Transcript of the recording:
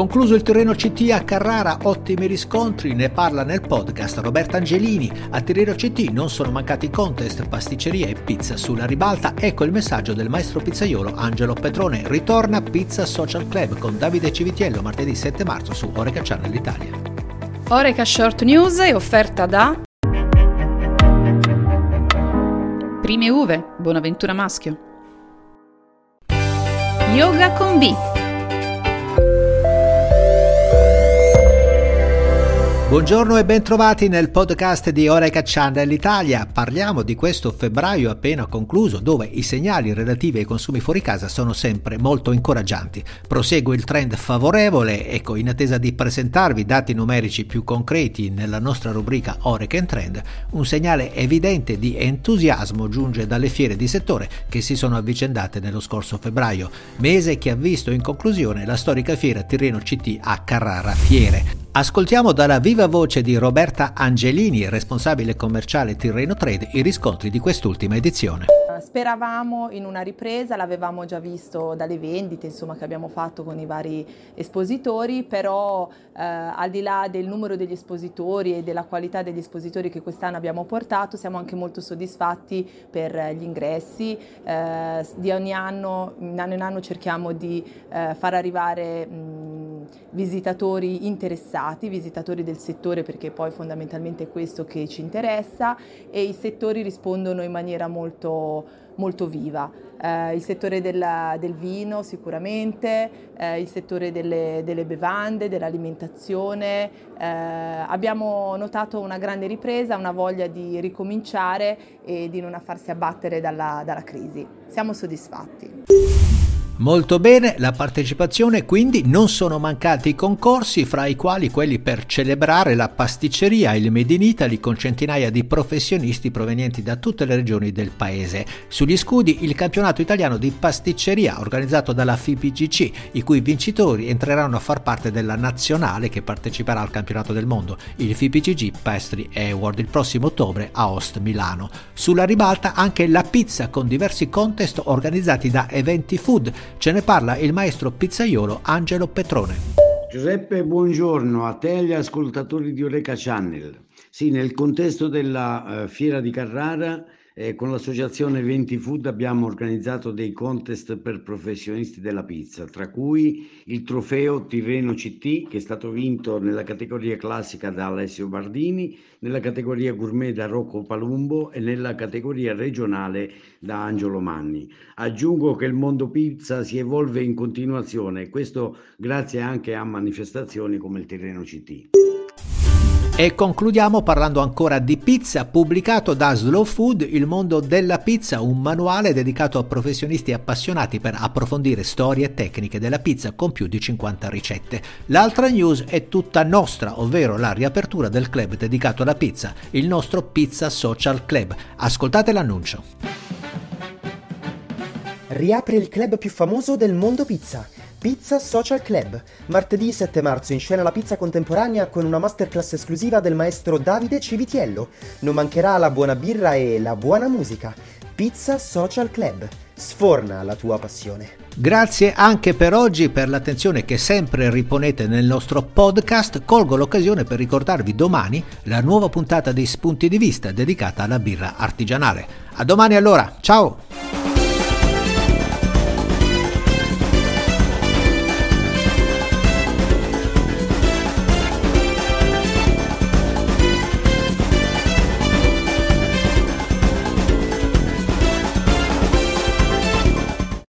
Concluso il Tirreno CT a Carrara, ottimi riscontri, ne parla nel podcast Roberta Angelini. A Tirreno CT non sono mancati contest, pasticceria e pizza sulla ribalta. Ecco il messaggio del maestro pizzaiolo Angelo Petrone. Ritorna Pizza Social Club con Davide Civitiello martedì 7 marzo su Oreca Channel Italia. Oreca Short News è offerta da Prime Uve, Bonaventura Maschio. Yoga con B Buongiorno e bentrovati nel podcast di Oreca Channel Italia. Parliamo di questo febbraio appena concluso dove i segnali relativi ai consumi fuori casa sono sempre molto incoraggianti. Prosegue il trend favorevole, ecco in attesa di presentarvi dati numerici più concreti nella nostra rubrica Oreca Trend, un segnale evidente di entusiasmo giunge dalle fiere di settore che si sono avvicendate nello scorso febbraio, mese che ha visto in conclusione la storica fiera Tirreno CT a Carrara Fiere. Ascoltiamo dalla viva voce di Roberta Angelini, responsabile commerciale Tirreno Trade, i riscontri di quest'ultima edizione. Speravamo in una ripresa, l'avevamo già visto dalle vendite insomma, che abbiamo fatto con i vari espositori, però eh, al di là del numero degli espositori e della qualità degli espositori che quest'anno abbiamo portato, siamo anche molto soddisfatti per gli ingressi. Eh, di ogni anno, in anno in anno cerchiamo di eh, far arrivare mh, visitatori interessati, visitatori del settore perché poi fondamentalmente è questo che ci interessa e i settori rispondono in maniera molto molto viva. Eh, il settore della, del vino sicuramente, eh, il settore delle, delle bevande, dell'alimentazione. Eh, abbiamo notato una grande ripresa, una voglia di ricominciare e di non farsi abbattere dalla, dalla crisi. Siamo soddisfatti. Molto bene, la partecipazione quindi non sono mancati i concorsi, fra i quali quelli per celebrare la pasticceria il Made in Italy con centinaia di professionisti provenienti da tutte le regioni del paese. Sugli scudi il campionato italiano di pasticceria organizzato dalla FIPGC, i cui vincitori entreranno a far parte della nazionale che parteciperà al campionato del mondo, il FIPGG Pastry Award il prossimo ottobre a Ost Milano. Sulla ribalta anche la pizza con diversi contest organizzati da Eventi Food Ce ne parla il maestro pizzaiolo Angelo Petrone. Giuseppe, buongiorno a te e agli ascoltatori di Oreca Channel. Sì, nel contesto della uh, Fiera di Carrara eh, con l'associazione 20 Food abbiamo organizzato dei contest per professionisti della pizza, tra cui il trofeo Tirreno CT che è stato vinto nella categoria classica da Alessio Bardini, nella categoria gourmet da Rocco Palumbo e nella categoria regionale da Angelo Manni. Aggiungo che il mondo pizza si evolve in continuazione, questo grazie anche a manifestazioni come il Tirreno CT. E concludiamo parlando ancora di pizza, pubblicato da Slow Food, Il mondo della pizza, un manuale dedicato a professionisti appassionati per approfondire storie e tecniche della pizza con più di 50 ricette. L'altra news è tutta nostra, ovvero la riapertura del club dedicato alla pizza, il nostro Pizza Social Club. Ascoltate l'annuncio. Riapre il club più famoso del mondo pizza Pizza Social Club. Martedì 7 marzo in scena la pizza contemporanea con una masterclass esclusiva del maestro Davide Civitiello. Non mancherà la buona birra e la buona musica. Pizza Social Club. Sforna la tua passione. Grazie anche per oggi per l'attenzione che sempre riponete nel nostro podcast. Colgo l'occasione per ricordarvi domani la nuova puntata di Spunti di Vista dedicata alla birra artigianale. A domani allora, ciao!